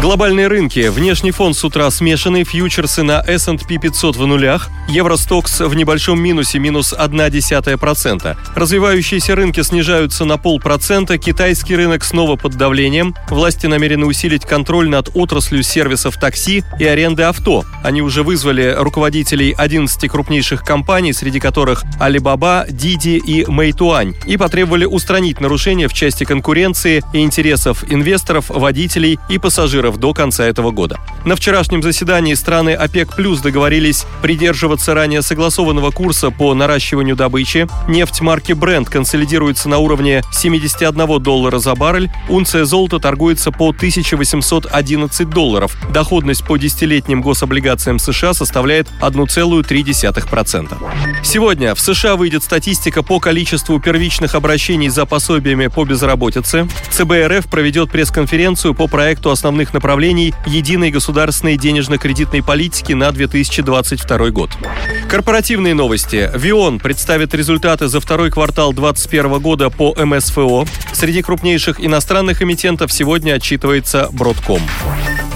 Глобальные рынки. Внешний фон с утра смешанный. Фьючерсы на S&P 500 в нулях. Евростокс в небольшом минусе, минус 0,1%. Развивающиеся рынки снижаются на полпроцента. Китайский рынок снова под давлением. Власти намерены усилить контроль над отраслью сервисов такси и аренды авто. Они уже вызвали руководителей 11 крупнейших компаний, среди которых Alibaba, Didi и Meituan, и потребовали устранить нарушения в части конкуренции и интересов инвесторов, водителей и пассажиров долларов до конца этого года. На вчерашнем заседании страны ОПЕК плюс договорились придерживаться ранее согласованного курса по наращиванию добычи. Нефть марки Brent консолидируется на уровне 71 доллара за баррель. Унция золота торгуется по 1811 долларов. Доходность по десятилетним гособлигациям США составляет 1,3%. Сегодня в США выйдет статистика по количеству первичных обращений за пособиями по безработице. ЦБ РФ проведет пресс-конференцию по проекту основных направлений единой государственной денежно-кредитной политики на 2022 год. Корпоративные новости. ВИОН представит результаты за второй квартал 2021 года по МСФО. Среди крупнейших иностранных эмитентов сегодня отчитывается Бродком.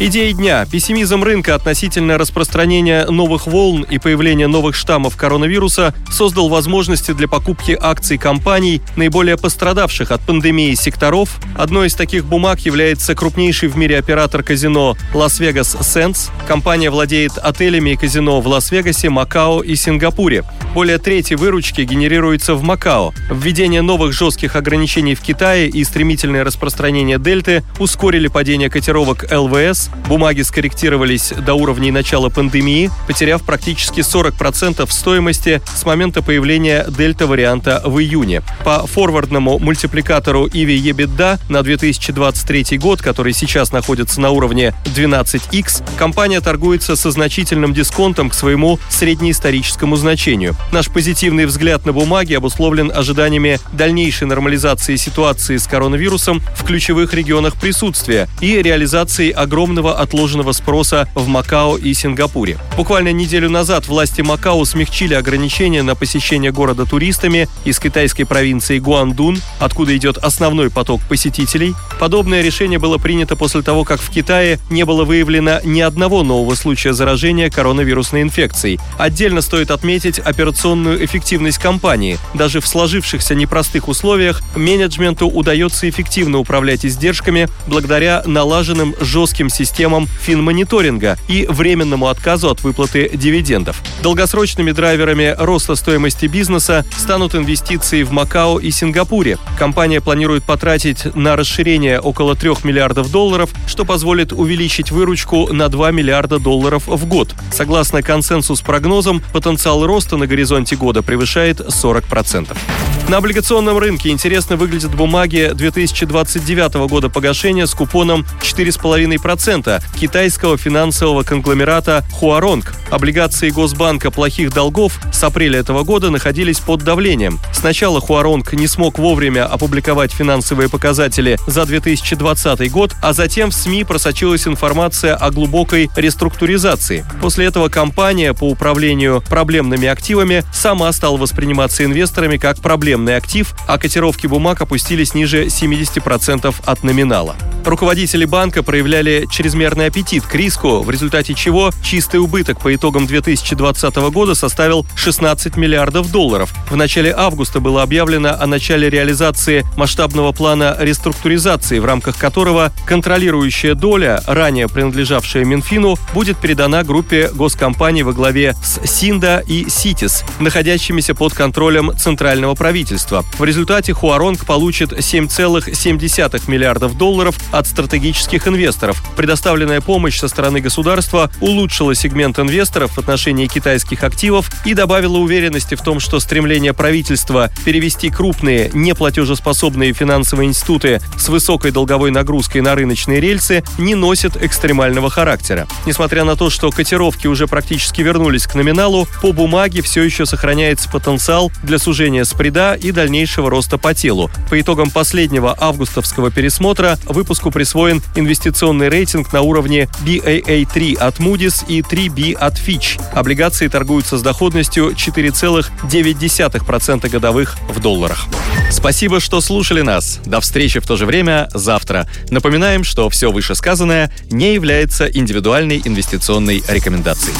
Идеи дня. Пессимизм рынка относительно распространения новых волн и появления новых штаммов коронавируса создал возможности для покупки акций компаний, наиболее пострадавших от пандемии секторов. Одной из таких бумаг является крупнейший в мире оператор казино Las-Vegas Sands. Компания владеет отелями и казино в Лас-Вегасе, Макао и Сингапуре. Более трети выручки генерируется в Макао. Введение новых жестких ограничений в Китае и стремительное распространение дельты ускорили падение котировок ЛВС. Бумаги скорректировались до уровней начала пандемии, потеряв практически 40% стоимости с момента появления дельта-варианта в июне. По форвардному мультипликатору EV EBITDA на 2023 год, который сейчас находится на уровне 12x, компания торгуется со значительным дисконтом к своему среднеисторическому значению. Наш позитивный взгляд на бумаги обусловлен ожиданиями дальнейшей нормализации ситуации с коронавирусом в ключевых регионах присутствия и реализации огромного отложенного спроса в Макао и Сингапуре. Буквально неделю назад власти Макао смягчили ограничения на посещение города туристами из китайской провинции Гуандун, откуда идет основной поток посетителей. Подобное решение было принято после того, как в Китае не было выявлено ни одного нового случая заражения коронавирусной инфекцией. Отдельно стоит отметить операционную эффективность компании. Даже в сложившихся непростых условиях менеджменту удается эффективно управлять издержками благодаря налаженным жестким системам финмониторинга и временному отказу от выплаты дивидендов. Долгосрочными драйверами роста стоимости бизнеса станут инвестиции в Макао и Сингапуре. Компания планирует потратить на расширение около 3 миллиардов долларов, что позволит увеличить выручку на 2 миллиарда долларов в год. Согласно консенсус-прогнозам, потенциал роста на горизонте года превышает 40%. На облигационном рынке интересно выглядят бумаги 2029 года погашения с купоном 4,5% китайского финансового конгломерата Хуаронг. Облигации Госбанка плохих долгов с апреля этого года находились под давлением. Сначала Хуаронг не смог вовремя опубликовать финансовые показатели за 2020 год, а затем в СМИ просочилась информация о глубокой реструктуризации. После этого компания по управлению проблемными активами сама стала восприниматься инвесторами как проблемный актив, а котировки бумаг опустились ниже 70% от номинала. Руководители банка проявляли чрезмерный аппетит к риску, в результате чего чистый убыток по итогам 2020 года составил 16 миллиардов долларов. В начале августа было объявлено о начале реализации масштабного плана реструктуризации, в рамках которого контролирующая доля, ранее принадлежавшая Минфину, будет передана группе госкомпаний во главе с Синда и Ситис, находящимися под контролем центрального правительства. В результате Хуаронг получит 7,7 миллиардов долларов от стратегических инвесторов. Предоставленная помощь со стороны государства улучшила сегмент инвесторов в отношении китайских активов и добавила уверенности в том, что стремление правительства перевести крупные, неплатежеспособные финансовые институты с высокой долговой нагрузкой на рыночные рельсы не носит экстремального характера. Несмотря на то, что котировки уже практически вернулись к номиналу, по бумаге все еще сохраняется потенциал для сужения спреда и дальнейшего роста по телу. По итогам последнего августовского пересмотра выпуск подростку присвоен инвестиционный рейтинг на уровне BAA3 от Moody's и 3B от Fitch. Облигации торгуются с доходностью 4,9% годовых в долларах. Спасибо, что слушали нас. До встречи в то же время завтра. Напоминаем, что все вышесказанное не является индивидуальной инвестиционной рекомендацией.